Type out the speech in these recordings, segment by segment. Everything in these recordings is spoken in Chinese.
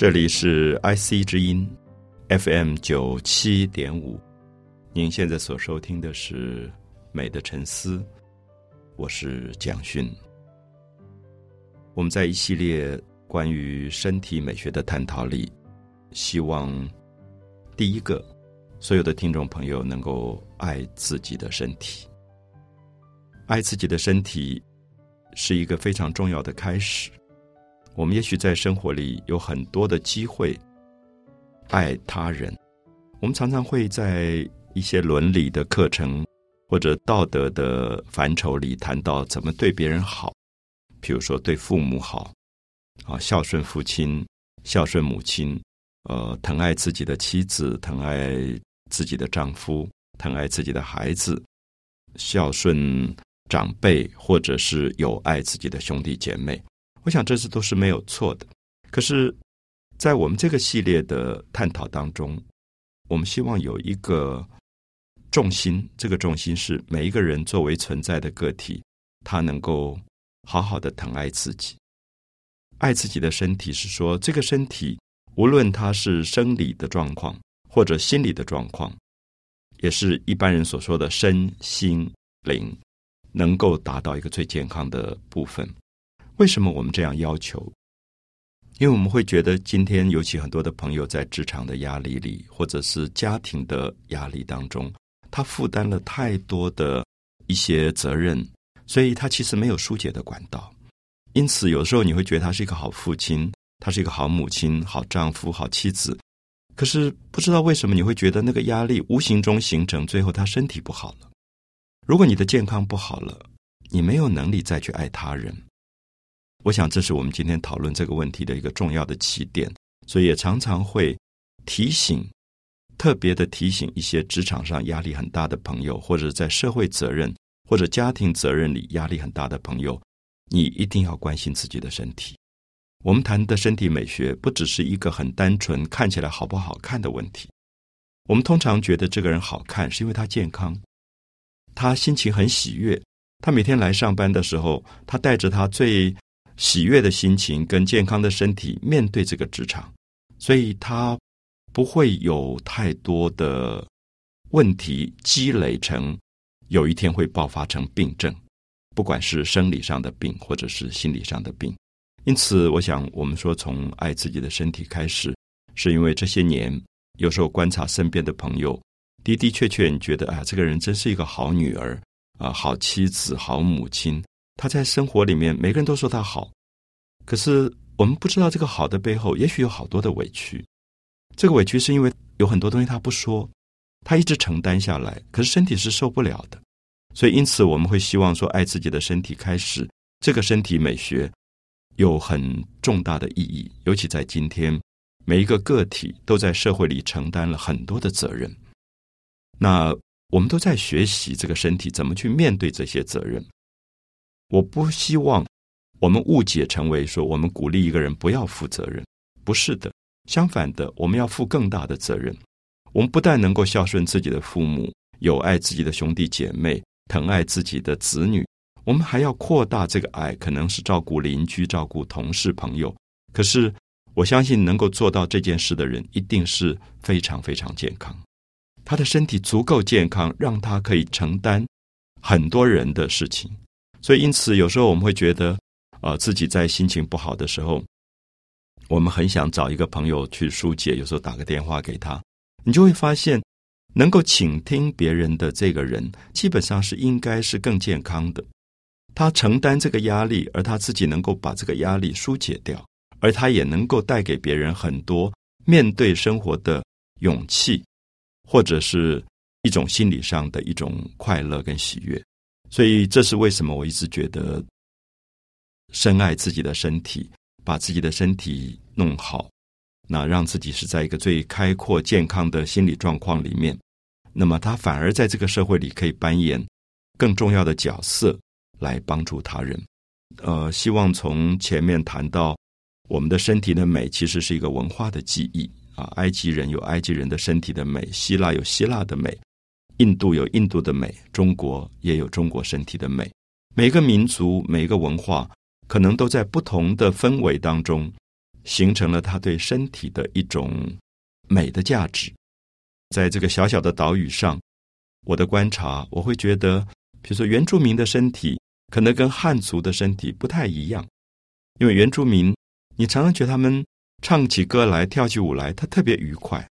这里是 IC 之音 FM 九七点五，您现在所收听的是《美的沉思》，我是蒋勋。我们在一系列关于身体美学的探讨里，希望第一个，所有的听众朋友能够爱自己的身体。爱自己的身体是一个非常重要的开始。我们也许在生活里有很多的机会爱他人。我们常常会在一些伦理的课程或者道德的范畴里谈到怎么对别人好，比如说对父母好，啊，孝顺父亲、孝顺母亲，呃，疼爱自己的妻子，疼爱自己的丈夫，疼爱自己的孩子，孝顺长辈，或者是友爱自己的兄弟姐妹。我想这些都是没有错的，可是，在我们这个系列的探讨当中，我们希望有一个重心，这个重心是每一个人作为存在的个体，他能够好好的疼爱自己，爱自己的身体，是说这个身体无论它是生理的状况或者心理的状况，也是一般人所说的身心灵，能够达到一个最健康的部分。为什么我们这样要求？因为我们会觉得，今天尤其很多的朋友在职场的压力里，或者是家庭的压力当中，他负担了太多的一些责任，所以他其实没有疏解的管道。因此，有时候你会觉得他是一个好父亲，他是一个好母亲、好丈夫、好妻子，可是不知道为什么你会觉得那个压力无形中形成，最后他身体不好了。如果你的健康不好了，你没有能力再去爱他人。我想，这是我们今天讨论这个问题的一个重要的起点，所以也常常会提醒，特别的提醒一些职场上压力很大的朋友，或者在社会责任或者家庭责任里压力很大的朋友，你一定要关心自己的身体。我们谈的身体美学，不只是一个很单纯看起来好不好看的问题。我们通常觉得这个人好看，是因为他健康，他心情很喜悦，他每天来上班的时候，他带着他最喜悦的心情跟健康的身体面对这个职场，所以他不会有太多的问题积累成，有一天会爆发成病症，不管是生理上的病或者是心理上的病。因此，我想我们说从爱自己的身体开始，是因为这些年有时候观察身边的朋友，的的确确你觉得啊，这个人真是一个好女儿啊，好妻子，好母亲。他在生活里面，每个人都说他好，可是我们不知道这个好的背后，也许有好多的委屈。这个委屈是因为有很多东西他不说，他一直承担下来，可是身体是受不了的。所以因此我们会希望说，爱自己的身体开始，这个身体美学有很重大的意义，尤其在今天，每一个个体都在社会里承担了很多的责任。那我们都在学习这个身体怎么去面对这些责任。我不希望我们误解成为说我们鼓励一个人不要负责任，不是的，相反的，我们要负更大的责任。我们不但能够孝顺自己的父母，友爱自己的兄弟姐妹，疼爱自己的子女，我们还要扩大这个爱，可能是照顾邻居、照顾同事、朋友。可是我相信能够做到这件事的人，一定是非常非常健康，他的身体足够健康，让他可以承担很多人的事情。所以，因此，有时候我们会觉得，呃，自己在心情不好的时候，我们很想找一个朋友去疏解。有时候打个电话给他，你就会发现，能够倾听别人的这个人，基本上是应该是更健康的。他承担这个压力，而他自己能够把这个压力疏解掉，而他也能够带给别人很多面对生活的勇气，或者是一种心理上的一种快乐跟喜悦。所以，这是为什么我一直觉得深爱自己的身体，把自己的身体弄好，那让自己是在一个最开阔、健康的心理状况里面，那么他反而在这个社会里可以扮演更重要的角色，来帮助他人。呃，希望从前面谈到我们的身体的美，其实是一个文化的记忆啊。埃及人有埃及人的身体的美，希腊有希腊的美。印度有印度的美，中国也有中国身体的美。每个民族、每个文化，可能都在不同的氛围当中，形成了他对身体的一种美的价值。在这个小小的岛屿上，我的观察，我会觉得，比如说原住民的身体可能跟汉族的身体不太一样，因为原住民，你常常觉得他们唱起歌来、跳起舞来，他特别愉快，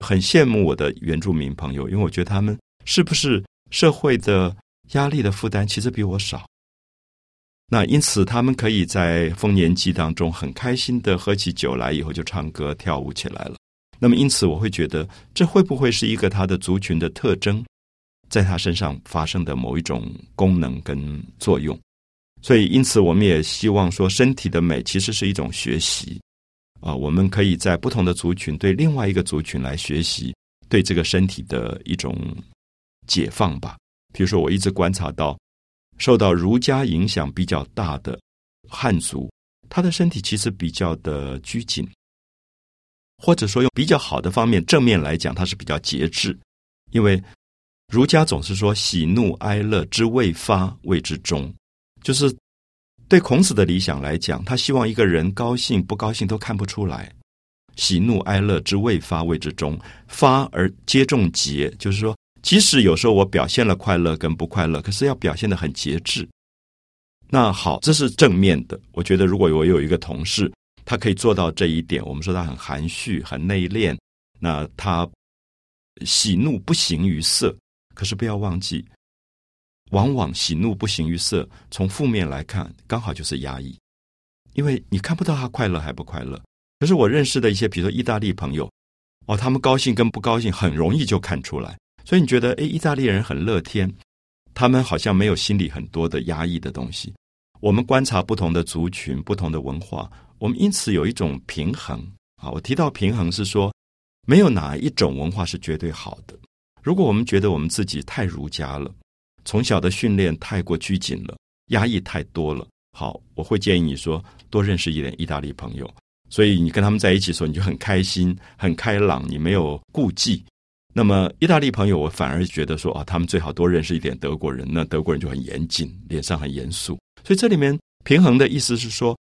很羡慕我的原住民朋友，因为我觉得他们是不是社会的压力的负担其实比我少。那因此，他们可以在丰年祭当中很开心的喝起酒来，以后就唱歌跳舞起来了。那么，因此我会觉得，这会不会是一个他的族群的特征，在他身上发生的某一种功能跟作用？所以，因此我们也希望说，身体的美其实是一种学习啊，我们可以在不同的族群对另外一个族群来学习，对这个身体的一种解放吧。比如说，我一直观察到。受到儒家影响比较大的汉族，他的身体其实比较的拘谨，或者说用比较好的方面正面来讲，他是比较节制。因为儒家总是说喜怒哀乐之未发谓之中，就是对孔子的理想来讲，他希望一个人高兴不高兴都看不出来，喜怒哀乐之未发谓之中，发而皆中节，就是说。即使有时候我表现了快乐跟不快乐，可是要表现的很节制。那好，这是正面的。我觉得如果我有一个同事，他可以做到这一点，我们说他很含蓄、很内敛。那他喜怒不形于色，可是不要忘记，往往喜怒不形于色，从负面来看，刚好就是压抑，因为你看不到他快乐还不快乐。可是我认识的一些，比如说意大利朋友，哦，他们高兴跟不高兴很容易就看出来。所以你觉得，诶，意大利人很乐天，他们好像没有心里很多的压抑的东西。我们观察不同的族群、不同的文化，我们因此有一种平衡。啊，我提到平衡是说，没有哪一种文化是绝对好的。如果我们觉得我们自己太儒家了，从小的训练太过拘谨了，压抑太多了，好，我会建议你说，多认识一点意大利朋友。所以你跟他们在一起的时候，你就很开心、很开朗，你没有顾忌。那么，意大利朋友，我反而觉得说啊，他们最好多认识一点德国人。那德国人就很严谨，脸上很严肃。所以这里面平衡的意思是说，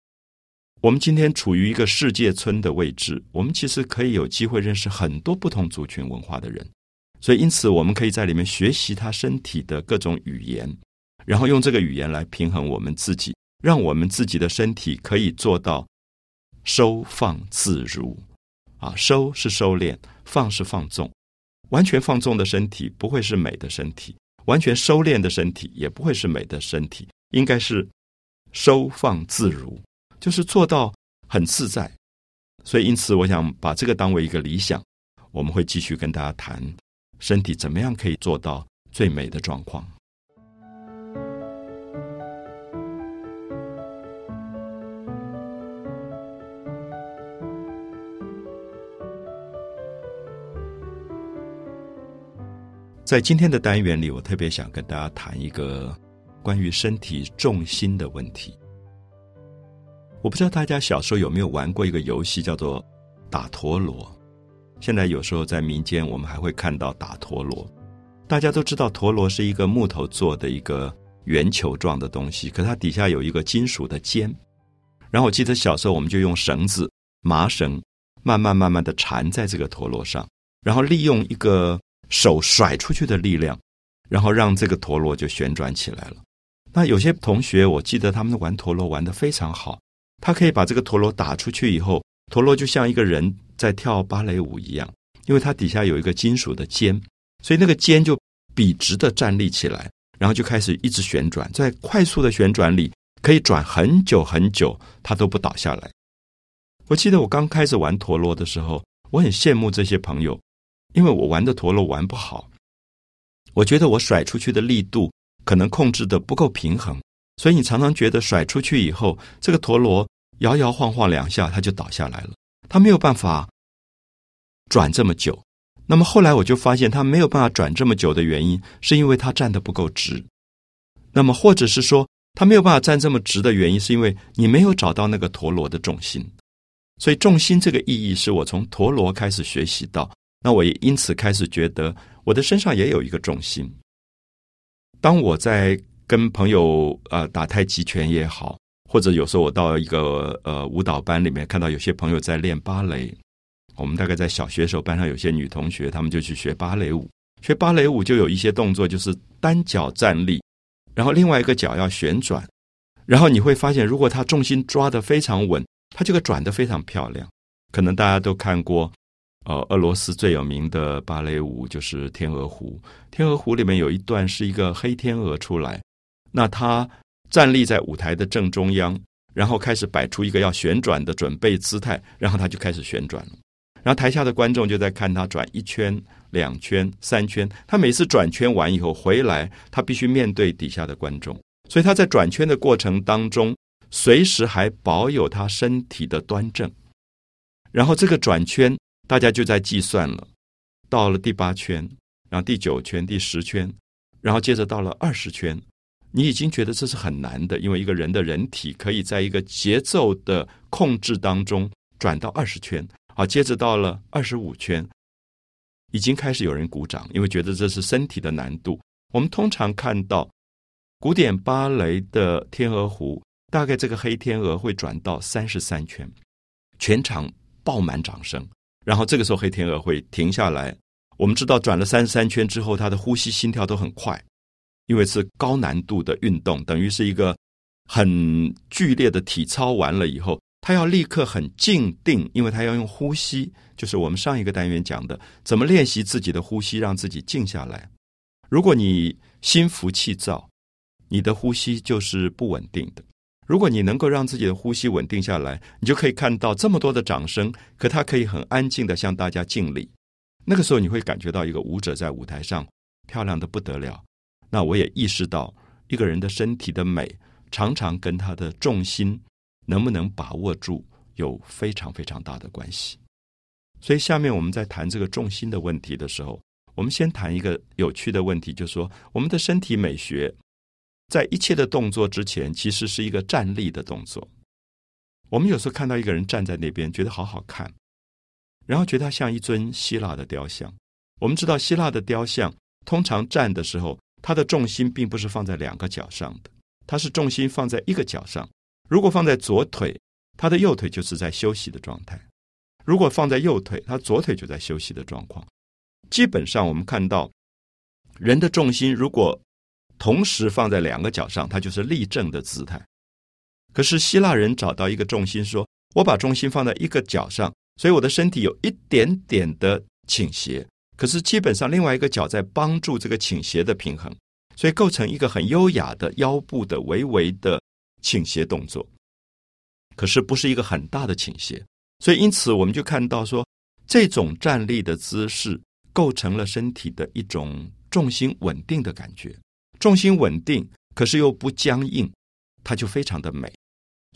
我们今天处于一个世界村的位置，我们其实可以有机会认识很多不同族群文化的人。所以，因此我们可以在里面学习他身体的各种语言，然后用这个语言来平衡我们自己，让我们自己的身体可以做到收放自如。啊，收是收敛，放是放纵。完全放纵的身体不会是美的身体，完全收敛的身体也不会是美的身体，应该是收放自如，就是做到很自在。所以，因此，我想把这个当为一个理想，我们会继续跟大家谈身体怎么样可以做到最美的状况。在今天的单元里，我特别想跟大家谈一个关于身体重心的问题。我不知道大家小时候有没有玩过一个游戏，叫做打陀螺。现在有时候在民间，我们还会看到打陀螺。大家都知道，陀螺是一个木头做的一个圆球状的东西，可它底下有一个金属的尖。然后我记得小时候，我们就用绳子、麻绳，慢慢慢慢的缠在这个陀螺上，然后利用一个。手甩出去的力量，然后让这个陀螺就旋转起来了。那有些同学，我记得他们玩陀螺玩得非常好。他可以把这个陀螺打出去以后，陀螺就像一个人在跳芭蕾舞一样，因为它底下有一个金属的尖，所以那个尖就笔直的站立起来，然后就开始一直旋转，在快速的旋转里可以转很久很久，它都不倒下来。我记得我刚开始玩陀螺的时候，我很羡慕这些朋友。因为我玩的陀螺玩不好，我觉得我甩出去的力度可能控制的不够平衡，所以你常常觉得甩出去以后，这个陀螺摇摇晃晃两下，它就倒下来了，它没有办法转这么久。那么后来我就发现，它没有办法转这么久的原因，是因为它站得不够直。那么或者是说，它没有办法站这么直的原因，是因为你没有找到那个陀螺的重心。所以重心这个意义，是我从陀螺开始学习到。那我也因此开始觉得，我的身上也有一个重心。当我在跟朋友呃打太极拳也好，或者有时候我到一个呃舞蹈班里面，看到有些朋友在练芭蕾。我们大概在小学时候，班上有些女同学，她们就去学芭蕾舞。学芭蕾舞就有一些动作，就是单脚站立，然后另外一个脚要旋转，然后你会发现，如果她重心抓得非常稳，她这个转得非常漂亮。可能大家都看过，呃，俄罗斯最有名的芭蕾舞就是《天鹅湖》。《天鹅湖》里面有一段是一个黑天鹅出来，那它站立在舞台的正中央，然后开始摆出一个要旋转的准备姿态，然后它就开始旋转了。然后台下的观众就在看他转一圈、两圈、三圈。他每次转圈完以后回来，他必须面对底下的观众，所以他在转圈的过程当中，随时还保有他身体的端正。然后这个转圈，大家就在计算了。到了第八圈，然后第九圈、第十圈，然后接着到了二十圈，你已经觉得这是很难的，因为一个人的人体可以在一个节奏的控制当中转到二十圈。好，接着到了二十五圈，已经开始有人鼓掌，因为觉得这是身体的难度。我们通常看到古典芭蕾的《天鹅湖》，大概这个黑天鹅会转到三十三圈，全场爆满掌声。然后这个时候黑天鹅会停下来。我们知道转了三十三圈之后，他的呼吸、心跳都很快，因为是高难度的运动，等于是一个很剧烈的体操完了以后。他要立刻很静定，因为他要用呼吸，就是我们上一个单元讲的，怎么练习自己的呼吸，让自己静下来。如果你心浮气躁，你的呼吸就是不稳定的。如果你能够让自己的呼吸稳定下来，你就可以看到这么多的掌声，可他可以很安静的向大家敬礼。那个时候你会感觉到一个舞者在舞台上漂亮的不得了。那我也意识到一个人的身体的美，常常跟他的重心。能不能把握住有非常非常大的关系，所以下面我们在谈这个重心的问题的时候，我们先谈一个有趣的问题，就是说我们的身体美学在一切的动作之前，其实是一个站立的动作。我们有时候看到一个人站在那边，觉得好好看，然后觉得他像一尊希腊的雕像。我们知道希腊的雕像通常站的时候，他的重心并不是放在两个脚上的，他是重心放在一个脚上。如果放在左腿，他的右腿就是在休息的状态；如果放在右腿，他左腿就在休息的状况。基本上，我们看到人的重心如果同时放在两个脚上，它就是立正的姿态。可是希腊人找到一个重心，说我把重心放在一个脚上，所以我的身体有一点点的倾斜，可是基本上另外一个脚在帮助这个倾斜的平衡，所以构成一个很优雅的腰部的微微的。倾斜动作，可是不是一个很大的倾斜，所以因此我们就看到说，这种站立的姿势构成了身体的一种重心稳定的感觉。重心稳定，可是又不僵硬，它就非常的美。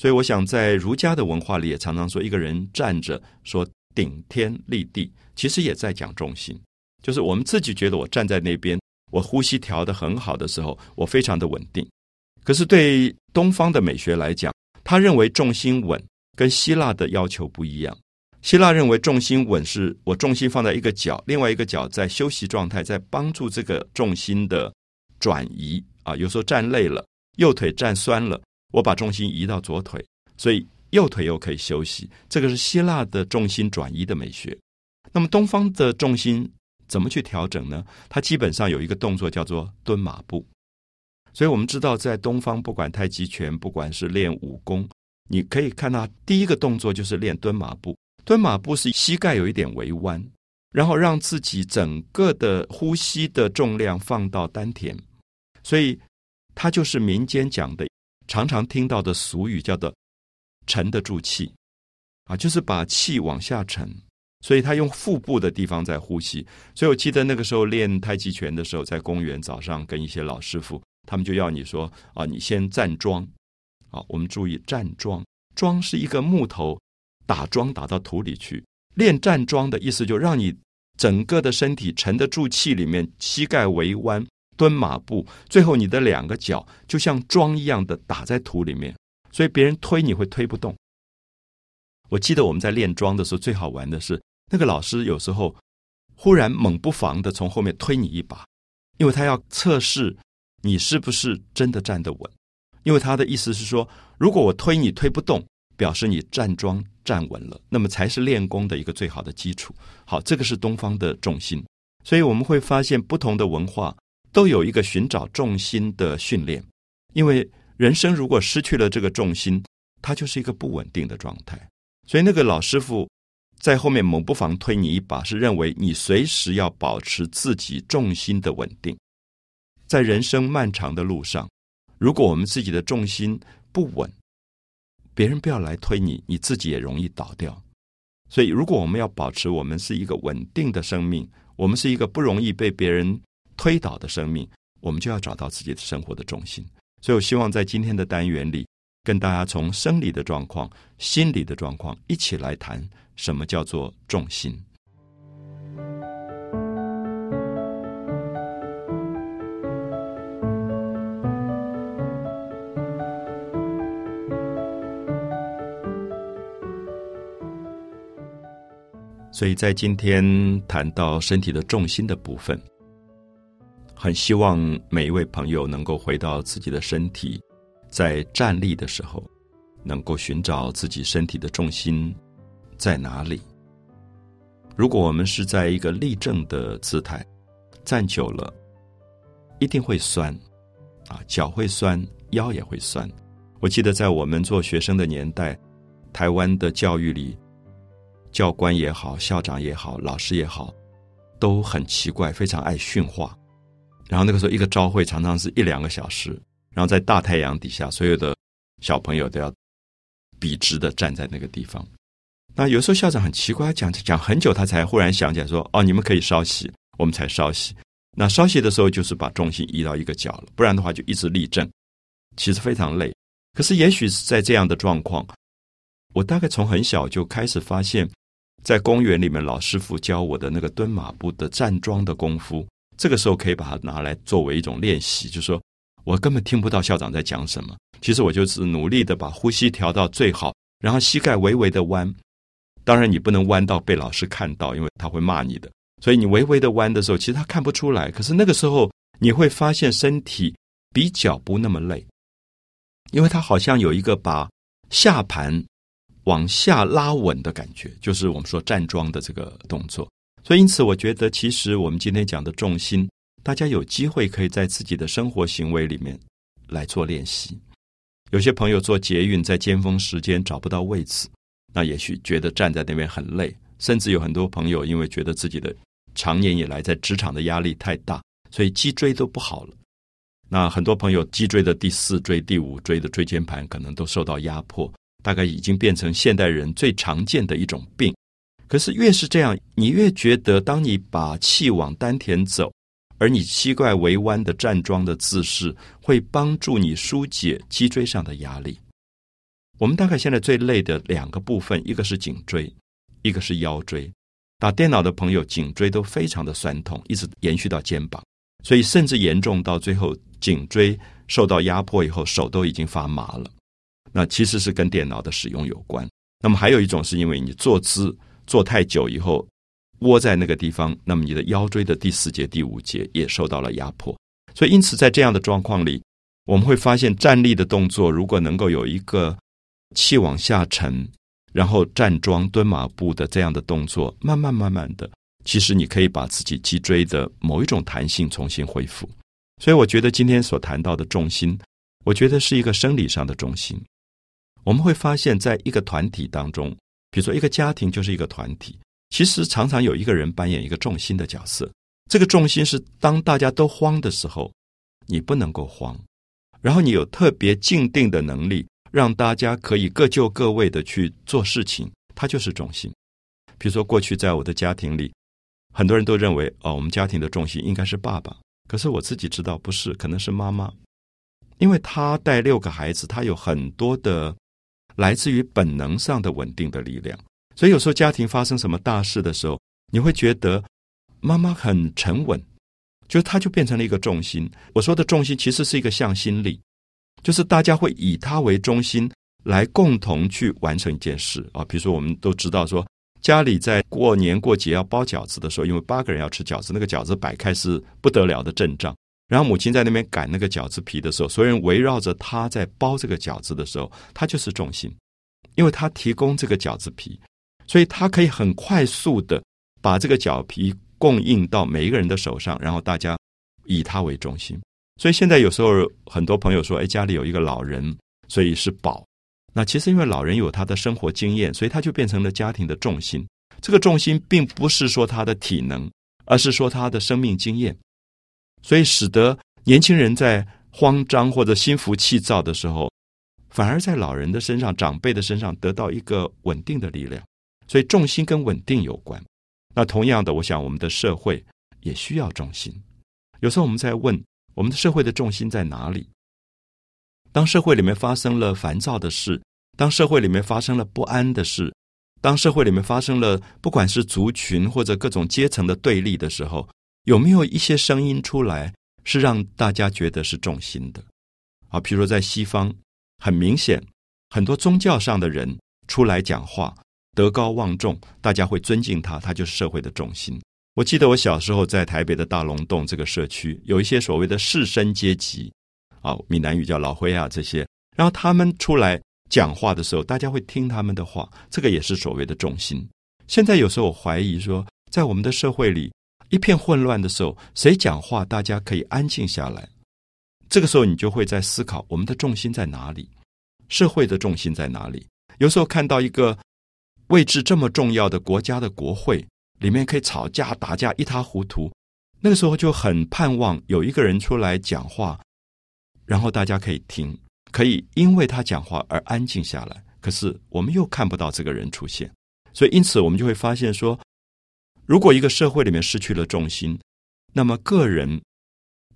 所以我想，在儒家的文化里也常常说，一个人站着说顶天立地，其实也在讲重心，就是我们自己觉得我站在那边，我呼吸调得很好的时候，我非常的稳定。可是对东方的美学来讲，他认为重心稳跟希腊的要求不一样。希腊认为重心稳是我重心放在一个脚，另外一个脚在休息状态，在帮助这个重心的转移啊。有时候站累了，右腿站酸了，我把重心移到左腿，所以右腿又可以休息。这个是希腊的重心转移的美学。那么东方的重心怎么去调整呢？它基本上有一个动作叫做蹲马步。所以我们知道，在东方，不管太极拳，不管是练武功，你可以看到第一个动作就是练蹲马步。蹲马步是膝盖有一点微弯，然后让自己整个的呼吸的重量放到丹田。所以它就是民间讲的，常常听到的俗语，叫做“沉得住气”，啊，就是把气往下沉。所以他用腹部的地方在呼吸。所以我记得那个时候练太极拳的时候，在公园早上跟一些老师傅。他们就要你说啊，你先站桩，啊，我们注意站桩，桩是一个木头打桩打到土里去。练站桩的意思，就让你整个的身体沉得住气，里面膝盖微弯，蹲马步，最后你的两个脚就像桩一样的打在土里面，所以别人推你会推不动。我记得我们在练桩的时候，最好玩的是那个老师有时候忽然猛不防的从后面推你一把，因为他要测试。你是不是真的站得稳？因为他的意思是说，如果我推你推不动，表示你站桩站稳了，那么才是练功的一个最好的基础。好，这个是东方的重心，所以我们会发现不同的文化都有一个寻找重心的训练，因为人生如果失去了这个重心，它就是一个不稳定的状态。所以那个老师傅在后面猛不防推你一把，是认为你随时要保持自己重心的稳定，在人生漫长的路上。如果我们自己的重心不稳，别人不要来推你，你自己也容易倒掉。所以，如果我们要保持我们是一个稳定的生命，我们是一个不容易被别人推倒的生命，我们就要找到自己的生活的重心。所以我希望在今天的单元里，跟大家从生理的状况、心理的状况一起来谈什么叫做重心。所以在今天谈到身体的重心的部分，很希望每一位朋友能够回到自己的身体，在站立的时候，能够寻找自己身体的重心在哪里。如果我们是在一个立正的姿态，站久了一定会酸，啊，脚会酸，腰也会酸。我记得在我们做学生的年代，台湾的教育里。教官也好，校长也好，老师也好，都很奇怪，非常爱训话。然后那个时候，一个朝会常常是一两个小时，然后在大太阳底下，所有的小朋友都要笔直的站在那个地方。那有时候校长很奇怪，讲讲很久，他才忽然想起来说：“哦，你们可以稍息。”我们才稍息。那稍息的时候，就是把重心移到一个角了，不然的话就一直立正，其实非常累。可是也许是在这样的状况。我大概从很小就开始发现，在公园里面，老师傅教我的那个蹲马步的站桩的功夫，这个时候可以把它拿来作为一种练习。就是说我根本听不到校长在讲什么，其实我就是努力的把呼吸调到最好，然后膝盖微微的弯。当然，你不能弯到被老师看到，因为他会骂你的。所以你微微的弯的时候，其实他看不出来。可是那个时候，你会发现身体比脚不那么累，因为他好像有一个把下盘。往下拉稳的感觉，就是我们说站桩的这个动作。所以，因此我觉得，其实我们今天讲的重心，大家有机会可以在自己的生活行为里面来做练习。有些朋友坐捷运在尖峰时间找不到位置，那也许觉得站在那边很累。甚至有很多朋友因为觉得自己的长年以来在职场的压力太大，所以脊椎都不好了。那很多朋友脊椎的第四椎、第五椎的椎间盘可能都受到压迫。大概已经变成现代人最常见的一种病，可是越是这样，你越觉得，当你把气往丹田走，而你膝盖微弯的站桩的姿势，会帮助你疏解脊椎上的压力。我们大概现在最累的两个部分，一个是颈椎，一个是腰椎。打电脑的朋友颈椎都非常的酸痛，一直延续到肩膀，所以甚至严重到最后颈椎受到压迫以后，手都已经发麻了。那其实是跟电脑的使用有关。那么还有一种是因为你坐姿坐太久以后，窝在那个地方，那么你的腰椎的第四节、第五节也受到了压迫。所以因此在这样的状况里，我们会发现站立的动作如果能够有一个气往下沉，然后站桩、蹲马步的这样的动作，慢慢慢慢的，其实你可以把自己脊椎的某一种弹性重新恢复。所以我觉得今天所谈到的重心，我觉得是一个生理上的重心。我们会发现，在一个团体当中，比如说一个家庭就是一个团体，其实常常有一个人扮演一个重心的角色。这个重心是当大家都慌的时候，你不能够慌，然后你有特别静定的能力，让大家可以各就各位的去做事情，它就是重心。比如说，过去在我的家庭里，很多人都认为，哦，我们家庭的重心应该是爸爸，可是我自己知道不是，可能是妈妈，因为他带六个孩子，他有很多的。来自于本能上的稳定的力量，所以有时候家庭发生什么大事的时候，你会觉得妈妈很沉稳，就是她就变成了一个重心。我说的重心其实是一个向心力，就是大家会以她为中心来共同去完成一件事啊。比如说，我们都知道说，家里在过年过节要包饺子的时候，因为八个人要吃饺子，那个饺子摆开是不得了的阵仗，然后母亲在那边擀那个饺子皮的时候，所有人围绕着她在包这个饺子的时候，她就是重心，因为她提供这个饺子皮，所以她可以很快速的把这个饺皮供应到每一个人的手上，然后大家以她为中心。所以现在有时候很多朋友说：“哎，家里有一个老人，所以是宝。”那其实因为老人有他的生活经验，所以他就变成了家庭的重心。这个重心并不是说他的体能，而是说他的生命经验。所以，使得年轻人在慌张或者心浮气躁的时候，反而在老人的身上、长辈的身上得到一个稳定的力量。所以，重心跟稳定有关。那同样的，我想我们的社会也需要重心。有时候我们在问，我们的社会的重心在哪里？当社会里面发生了烦躁的事，当社会里面发生了不安的事，当社会里面发生了不管是族群或者各种阶层的对立的时候，有没有一些声音出来，是让大家觉得是重心的？啊，譬如说在西方，很明显，很多宗教上的人出来讲话，德高望重，大家会尊敬他，他就是社会的重心。我记得我小时候在台北的大龙洞这个社区，有一些所谓的士绅阶级，啊，闽南语叫老灰啊这些，然后他们出来讲话的时候，大家会听他们的话，这个也是所谓的重心。现在有时候我怀疑说，在我们的社会里。一片混乱的时候，谁讲话，大家可以安静下来。这个时候，你就会在思考我们的重心在哪里，社会的重心在哪里。有时候看到一个位置这么重要的国家的国会里面可以吵架打架一塌糊涂，那个时候就很盼望有一个人出来讲话，然后大家可以听，可以因为他讲话而安静下来。可是我们又看不到这个人出现，所以因此我们就会发现说。如果一个社会里面失去了重心，那么个人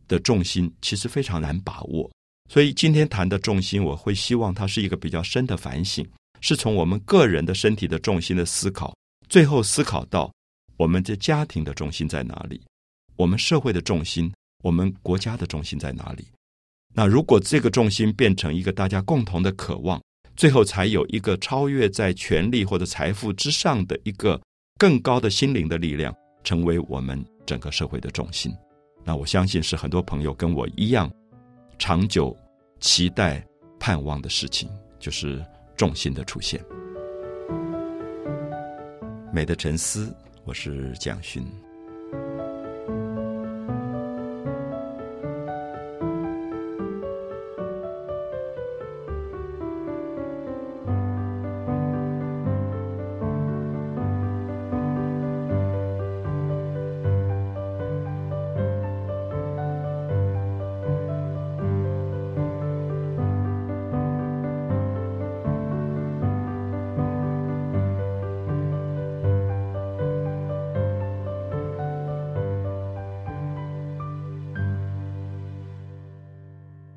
的重心其实非常难把握。所以今天谈的重心，我会希望它是一个比较深的反省，是从我们个人的身体的重心的思考，最后思考到我们的家庭的重心在哪里，我们社会的重心，我们国家的重心在哪里。那如果这个重心变成一个大家共同的渴望，最后才有一个超越在权力或者财富之上的一个。更高的心灵的力量，成为我们整个社会的重心。那我相信是很多朋友跟我一样，长久期待、盼望的事情，就是重心的出现。美的沉思，我是蒋勋。